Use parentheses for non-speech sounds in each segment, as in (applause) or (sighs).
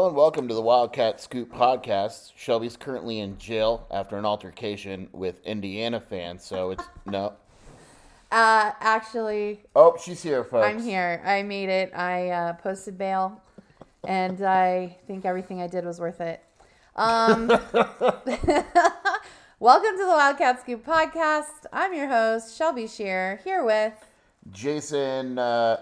Hello and welcome to the Wildcat Scoop podcast. Shelby's currently in jail after an altercation with Indiana fans, so it's (laughs) no. Uh, actually, Oh, she's here, folks. I'm here. I made it. I uh, posted bail, and I think everything I did was worth it. Um, (laughs) (laughs) welcome to the Wildcat Scoop podcast. I'm your host, Shelby Shear, here with. Jason, uh,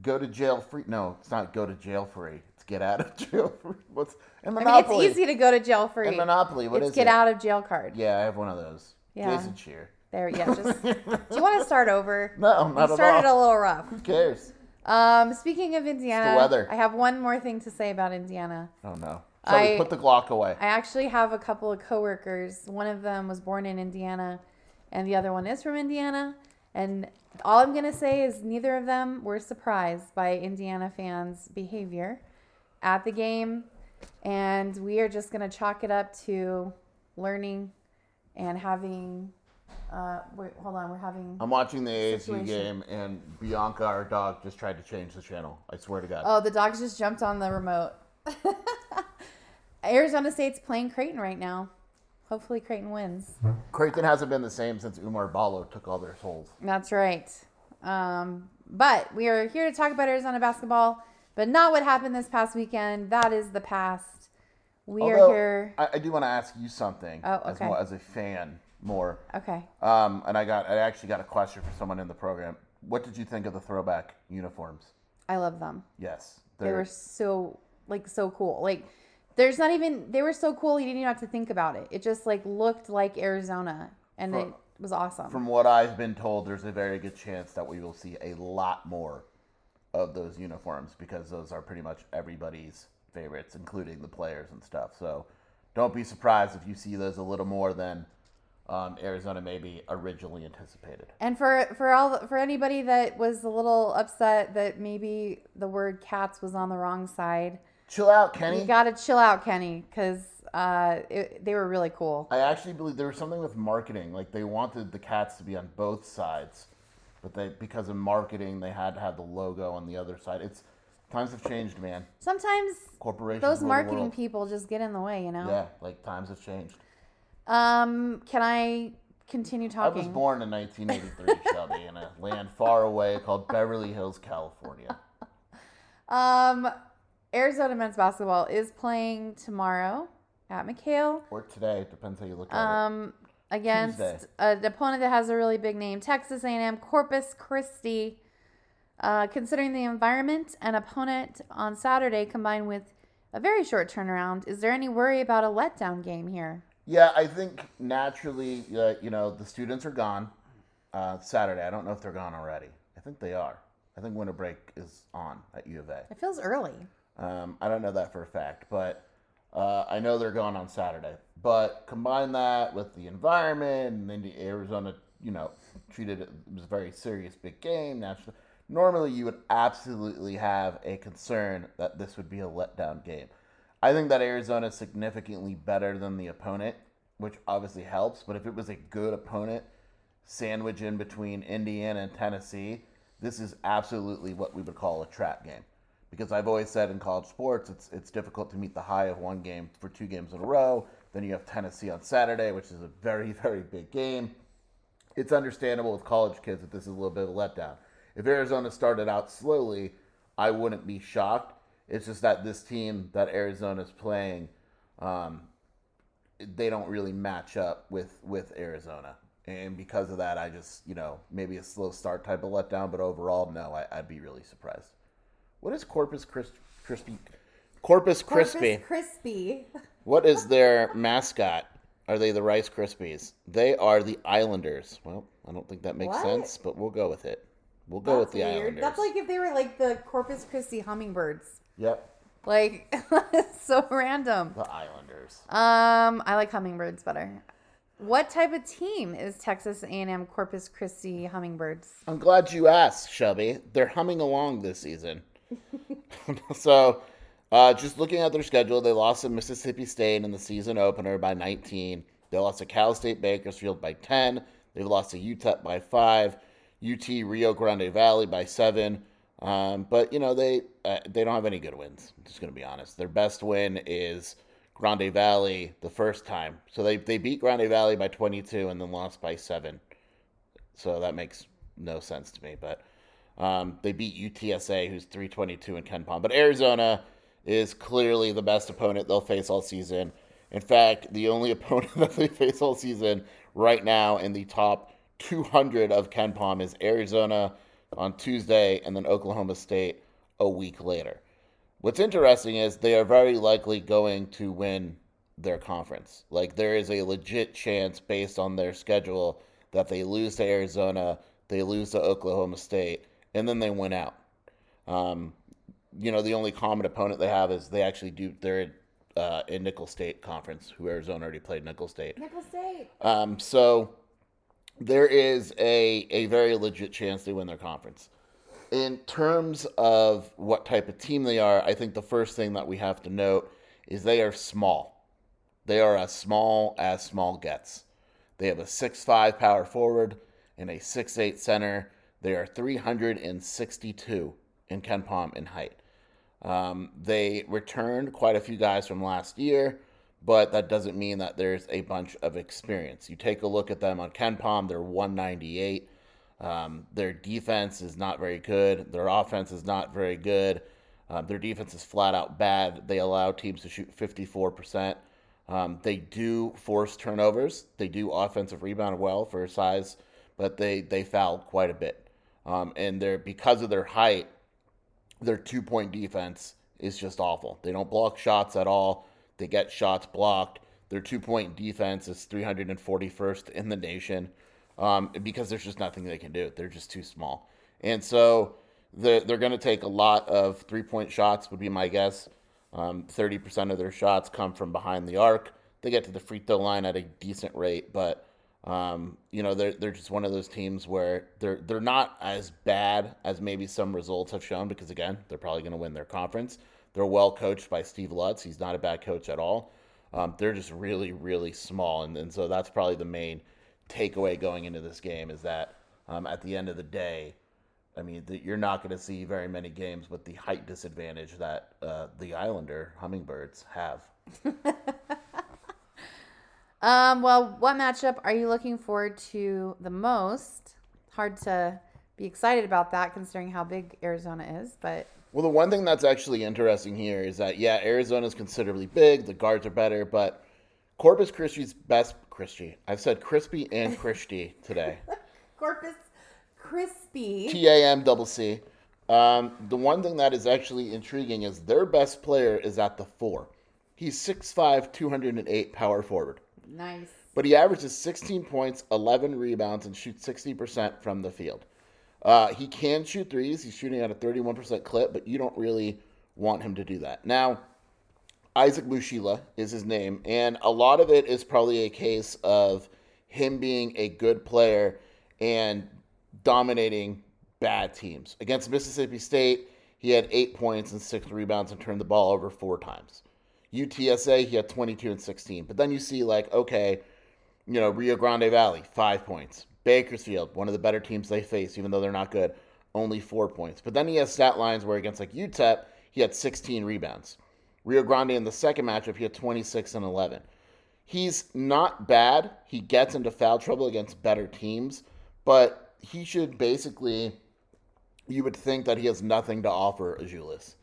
go to jail free. No, it's not go to jail free. Get out of (laughs) jail free. What's in I Monopoly? mean, it's easy to go to jail free. In Monopoly, what it's is get it? out of jail card. Yeah, I have one of those. Yeah. Jason Shear. There, yeah. (laughs) Just, do you want to start over? (laughs) No, not at started all. a little rough. Who cares? Um, speaking of Indiana, weather. I have one more thing to say about Indiana. Oh no. Shelby, I- put the Glock away. I actually have a couple of coworkers. One of them was born in Indiana, and the other one is from Indiana. And all I'm gonna say is neither of them were surprised by Indiana fans' behavior at the game, and we are just gonna chalk it up to learning and having. Uh, wait, hold on, we're having. I'm watching the ASU Situation. game, and Bianca, our dog, just tried to change the channel. I swear to God. Oh, the dogs just jumped on the remote. (laughs) Arizona State's playing Creighton right now. Hopefully, Creighton wins. Creighton hasn't been the same since Oumar Ballo took all their souls. That's right. Um, but we are here to talk about Arizona basketball, but not what happened this past weekend. That is the past. We are here. I, I do want to ask you something. Oh, As, okay. more, as a fan, more. Okay. Um, and I got, I actually got a question for someone in the program. What did you think of the throwback uniforms? I love them. Yes, They were so like so cool. Like there's not even they were so cool you didn't even have to think about it. It just like looked like Arizona and it was awesome. From what I've been told, there's a very good chance that we will see a lot more of those uniforms because those are pretty much everybody's favorites, including the players and stuff. So don't be surprised if you see those a little more than um, Arizona maybe originally anticipated. And for for all for anybody that was a little upset that maybe the word cats was on the wrong side, Chill out, Kenny. you got to chill out, Kenny, because uh, it, they were really cool. I actually believe there was something with marketing. Like they wanted the cats to be on both sides, but they because of marketing they had to have the logo on the other side. It's times have changed, man. Sometimes Corporations. those marketing people just get in the way, you know. Yeah, like times have changed. Um, can I continue talking? I was born in 1983, (laughs) Shelby, in a land far away called Beverly Hills, California. (laughs) Um, Arizona men's basketball is playing tomorrow at McKale. Or today, depends how you look at it. Against Tuesday. an opponent that has a really big name, Texas A&M Corpus Christi. Uh, considering the environment and opponent on Saturday combined with a very short turnaround, is there any worry about a letdown game here? Yeah, I think naturally, uh, you know, the students are gone uh, Saturday. I don't know if they're gone already. I think they are. I think winter break is on at U of A. It feels early. Um, I don't know that for a fact, but uh, I know they're gone on Saturday. But combine that with the environment, and then the Arizona, you know, treated it, it was a very serious big game. National. Normally, you would absolutely have a concern that this would be a letdown game. I think that Arizona is significantly better than the opponent, which obviously helps. But if it was a good opponent, sandwich in between Indiana and Tennessee, this is absolutely what we would call a trap game. Because I've always said in college sports, it's it's difficult to meet the high of one game for two games in a row. Then you have Tennessee on Saturday, which is a very (laughs) very big game. it's understandable with college kids that this is a little bit of a letdown. If Arizona started out slowly, I wouldn't be shocked. It's just that this team that Arizona's playing, um, they don't really match up with with Arizona, and because of that, I just you know maybe a slow start type of letdown, but overall, no, I, would be really surprised. What is Corpus Christi? Crispy? Corpus Crispy. Corpus Crispy. (laughs) what is their mascot? Are they the Rice Krispies? They are the Islanders. Well, I don't think that makes what? sense, but we'll go with it. We'll go That's with the weird. Islanders. That's like if they were like the Corpus Christi hummingbirds. Yep. Like (laughs) so random. The Islanders. Um, I like hummingbirds better. What type of team is Texas A&M Corpus Christi Hummingbirds? I'm glad you asked, Shelby. They're humming along this season. (laughs) so, uh, just looking at their schedule, they lost to Mississippi State in the season opener by 19. They lost to Cal State Bakersfield by 10. They've lost to UTEP by 5. UT Rio Grande Valley by 7. Um, but you know they uh, they don't have any good wins. I'm just gonna be honest. Their best win is Grande Valley the first time. So they they beat Grande Valley by 22 and then lost by seven. So that makes no sense to me. But um, they beat UTSA, who's 322 in KenPom. But Arizona is clearly the best opponent they'll face all season. In fact, the only (laughs) opponent that they face all season right now in the top 200 of KenPom is Arizona on Tuesday, and then Oklahoma State a week later. What's interesting is they are very likely going to win their conference. Like there is a legit chance based on their schedule that they lose to Arizona, they lose to Oklahoma State, and then they went out. Um, you know, the only common opponent they have is they actually do they're uh, in Nicholls State Conference, who Arizona already played Nicholls State. Nicholls State. Um, so there is a, a very legit chance they win their conference. In terms of what type of team they are, I think the first thing that we have to note is they are small. They are as small as small gets. They have a six-five power forward and a six-eight center. They are 362 in KenPom in height. Um, they returned quite a few guys from last year but that doesn't mean that there's a bunch of experience. You take a look at them on KenPom, they're 198. Um, their defense is not very good. Their offense is not very good. Um, their defense is flat out bad. They allow teams to shoot 54%. Um, they do force turnovers. They do offensive rebound well for size, but they they foul quite a bit. Um, and they're because of their height, their two point defense is just awful. They don't block shots at all. They get shots blocked. Their two point defense is 341st in the nation um, because there's just nothing they can do. They're just too small. And so they're, they're going to take a lot of three point shots, would be my guess. Um, 30% of their shots come from behind the arc. They get to the free throw line at a decent rate, but um, you know they're they're just one of those teams where they're they're not as bad as maybe some results have shown because again they're probably going to win their conference. They're well coached by Steve Lutz. He's not a bad coach at all. Um, they're just really, really small. And, and so that's probably the main takeaway going into this game is that um, at the end of the day, I mean, the, you're not going to see very many games with the height disadvantage that uh, the Islander Hummingbirds have. (laughs) um, well, what matchup are you looking forward to the most? Hard to be excited about that considering how big Arizona is, but well, the one thing that's actually interesting here is that yeah, Arizona's considerably big. The guards are better, but Corpus Christi's best Christie. I've said crispy and Christie today. (laughs) Corpus Crispy. T A M double C. Um, the one thing that is actually intriguing is their best player is at the four. He's 6'5", 208 power forward. Nice. But he averages 16 points, 11 rebounds, and shoots 60% from the field. Uh, he can shoot threes. He's shooting at a 31% clip, but you don't really want him to do that. Now, Isaac Mushila is his name, and a lot of it is probably a case of him being a good player and dominating bad teams. Against Mississippi State, he had eight points and six rebounds and turned the ball over four times. UTSA, he had 22 and 16. But then you see, like, okay, you know, Rio Grande Valley, five points. Bakersfield, one of the better teams they face, even though they're not good, only four points. But then he has stat lines where against like UTEP, he had 16 rebounds. Rio Grande in the second matchup, he had 26 and 11. He's not bad. He gets into foul trouble against better teams, but he should basically, you would think that he has nothing to offer Azuolas.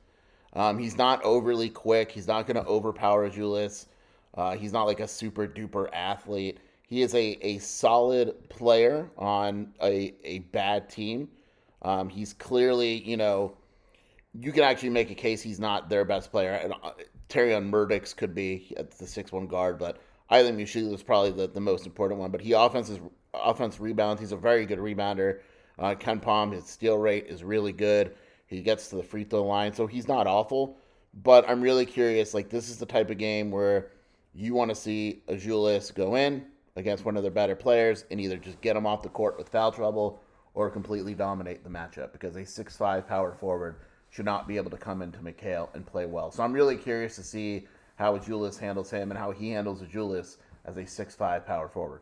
Um, he's not overly quick. He's not going to overpower Julius. Uh, he's not like a super duper athlete. He is a, a solid player on a, a bad team. Um, he's clearly, you know, you can actually make a case he's not their best player. And uh, Terrion Murdix could be at the six one guard, but I think Mushila is probably the, the most important one. But he offenses offense rebounds. He's a very good rebounder. Uh, KenPom, his steal rate is really good. He gets to the free throw line, so he's not awful. But I'm really curious. Like this is the type of game where you want to see Azuolas go in against one of their better players and either just get him off the court with foul trouble or completely dominate the matchup because a six-five power forward should not be able to come into McKale and play well. So I'm really curious to see how Azuolas handles him and how he handles Azuolas as a six-five power forward.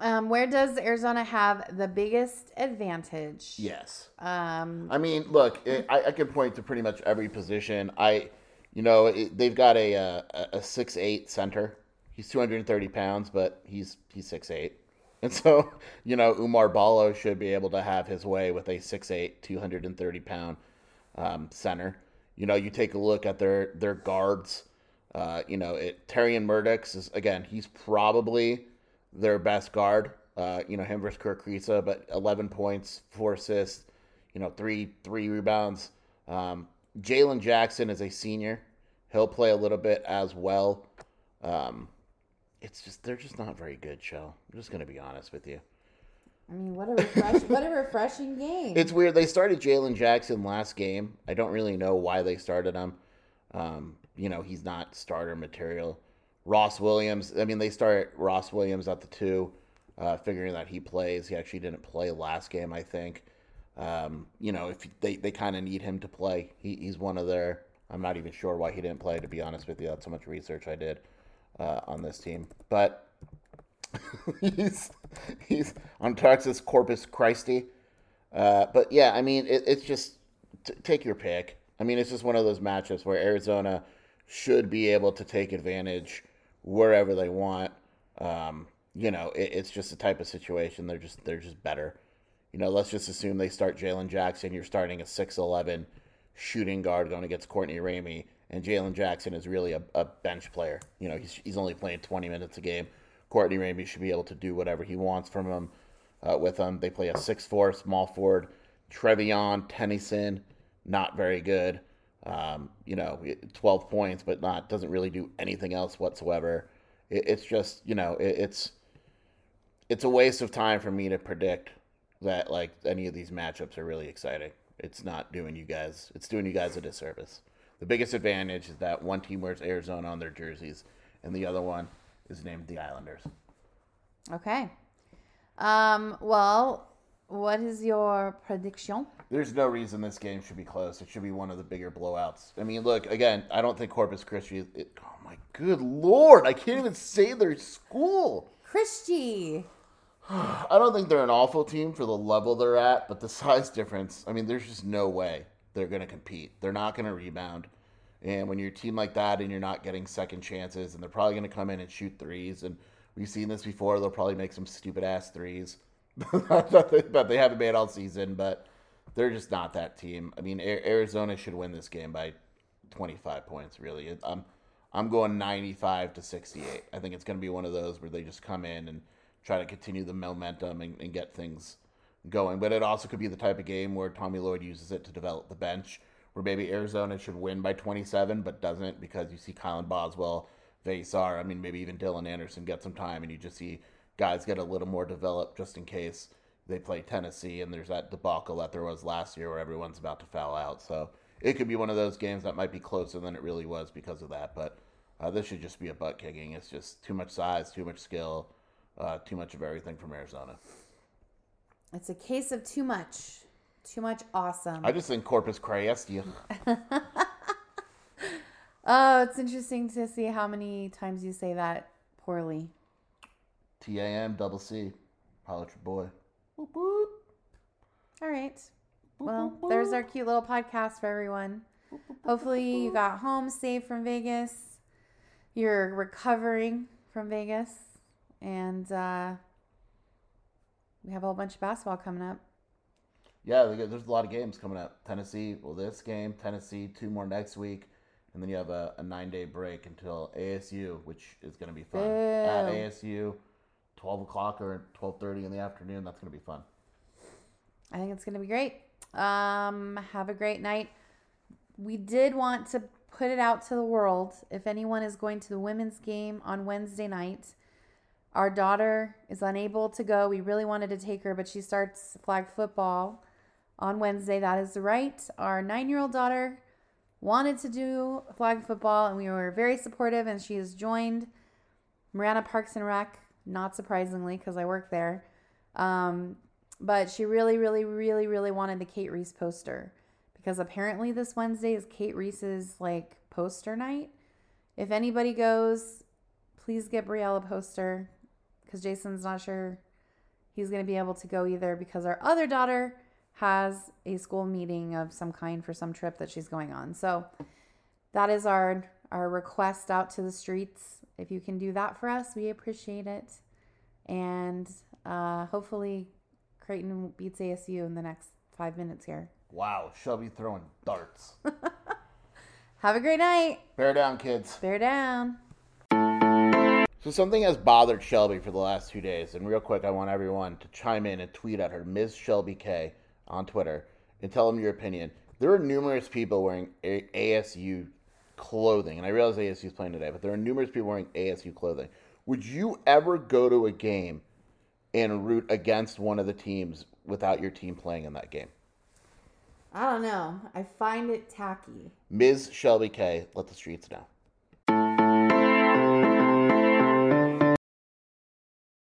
Um, where does Arizona have the biggest advantage? Yes. Um, I mean, look, it, I, I can point to pretty much every position. I, you know, it, they've got a a, a six eight center. He's two hundred and thirty pounds, but he's he's six eight, and so (laughs) you know Oumar Ballo should be able to have his way with a 6'8", 230 pound um, center. You know, you take a look at their their guards. Uh, you know, it Terrion Murdix is again. He's probably their best guard. Uh, you know, him versus Kerr Kriisa, but 11 points, four assists, you know, three three rebounds. Um, Jalen Jackson is a senior. He'll play a little bit as well. Um, it's just they're just not very good, Shell. I'm just gonna be honest with you. I mean, what a refresh, (laughs) what a refreshing game. It's weird. They started Jalen Jackson last game. I don't really know why they started him. Um, you know, he's not starter material. Ross Williams. I mean, they start Ross Williams at the two, uh, figuring that he plays. He actually didn't play last game, I think. Um, you know, if they, they kind of need him to play, he, he's one of their. I'm not even sure why he didn't play, to be honest with you. That's how much research I did uh, on this team. But (laughs) he's he's on Texas Corpus Christi. Uh, but yeah, I mean, it, it's just t- take your pick. I mean, it's just one of those matchups where Arizona should be able to take advantage wherever they want. Um, you know, it, it's just a type of situation. They're just they're just better. You know, let's just assume they start Jalen Jackson. You're starting a 6'11 shooting guard going against Courtney Ramey, and Jalen Jackson is really a, a bench player. You know, he's, he's only playing 20 minutes a game. Courtney Ramey should be able to do whatever he wants from him uh, with him. They play a 6'4 small forward. Trevion Tennyson, not very good. Um, you know, 12 points, but not doesn't really do anything else whatsoever. It, it's just, you know, it, it's it's a waste of time for me to predict that like any of these matchups are really exciting. It's not doing you guys. It's doing you guys a disservice. The biggest advantage is that one team wears Arizona on their jerseys, and the other one is named the Islanders. Okay. Um, well, what is your prediction? There's no reason this game should be close. It should be one of the bigger blowouts. I mean, look again. I don't think Corpus Christi. It, oh my good lord! I can't even say their school. Christy. (sighs) I don't think they're an awful team for the level they're at, but the size difference. I mean, there's just no way they're going to compete. They're not going to rebound. And when you're a team like that and you're not getting second chances, and they're probably going to come in and shoot threes, and we've seen this before, they'll probably make some stupid ass threes (laughs) that they haven't made all season, but they're just not that team. I mean, Arizona should win this game by 25 points. Really, I'm I'm going 95 to 68. I think it's going to be one of those where they just come in and try to continue the momentum and, and get things going. But it also could be the type of game where Tommy Lloyd uses it to develop the bench, where maybe Arizona should win by 27, but doesn't because you see Kylan Boswell, Veesaar, I mean, maybe even Dylan Anderson get some time, and you just see guys get a little more developed just in case they play Tennessee and there's that debacle that there was last year where everyone's about to foul out. So it could be one of those games that might be closer than it really was because of that. But uh, this should just be a butt kicking. It's just too much size, too much skill, uh, too much of everything from Arizona. It's a case of too much. Too much awesome. I just think Corpus Christi. (laughs) oh, it's interesting to see how many times you say that poorly. T A M double C. Holla at your boy. Boop, boop. All right. Well, there's our cute little podcast for everyone. Hopefully, you got home safe from Vegas. You're recovering from Vegas. And uh, we have a whole bunch of basketball coming up. Yeah, there's a lot of games coming up. Tennessee, well, this game, Tennessee, two more next week. And then you have a, a nine day break until ASU, which is going to be fun. At ASU, 12 o'clock or 12.30 in the afternoon. That's going to be fun. I think it's going to be great. Um, have a great night. We did want to put it out to the world. If anyone is going to the women's game on Wednesday night, our daughter is unable to go. We really wanted to take her, but she starts flag football on Wednesday. That is right. Our nine year old daughter wanted to do flag football, and we were very supportive, and she has joined Marana Parks and Rec, not surprisingly, because I work there. Um, but she really, really, really, really wanted the Cate Reese poster because apparently this Wednesday is Cate Reese's like poster night. If anybody goes, please get Brielle a poster because Jason's not sure he's going to be able to go either because our other daughter has a school meeting of some kind for some trip that she's going on. So that is our our request out to the streets. If you can do that for us, we appreciate it. And uh, hopefully Creighton beats ASU in the next five minutes here. Wow, Shelby throwing darts. (laughs) Have a great night. Bear down, kids. Bear down. So something has bothered Shelby for the last two days, and real quick, I want everyone to chime in and tweet at her, Ms. Shelby K, on Twitter, and tell them your opinion. There are numerous people wearing ASU clothing, and I realize ASU is playing today, but there are numerous people wearing ASU clothing. Would you ever go to a game and root against one of the teams without your team playing in that game? I don't know. I find it tacky. Ms. Shelby K, let the streets know.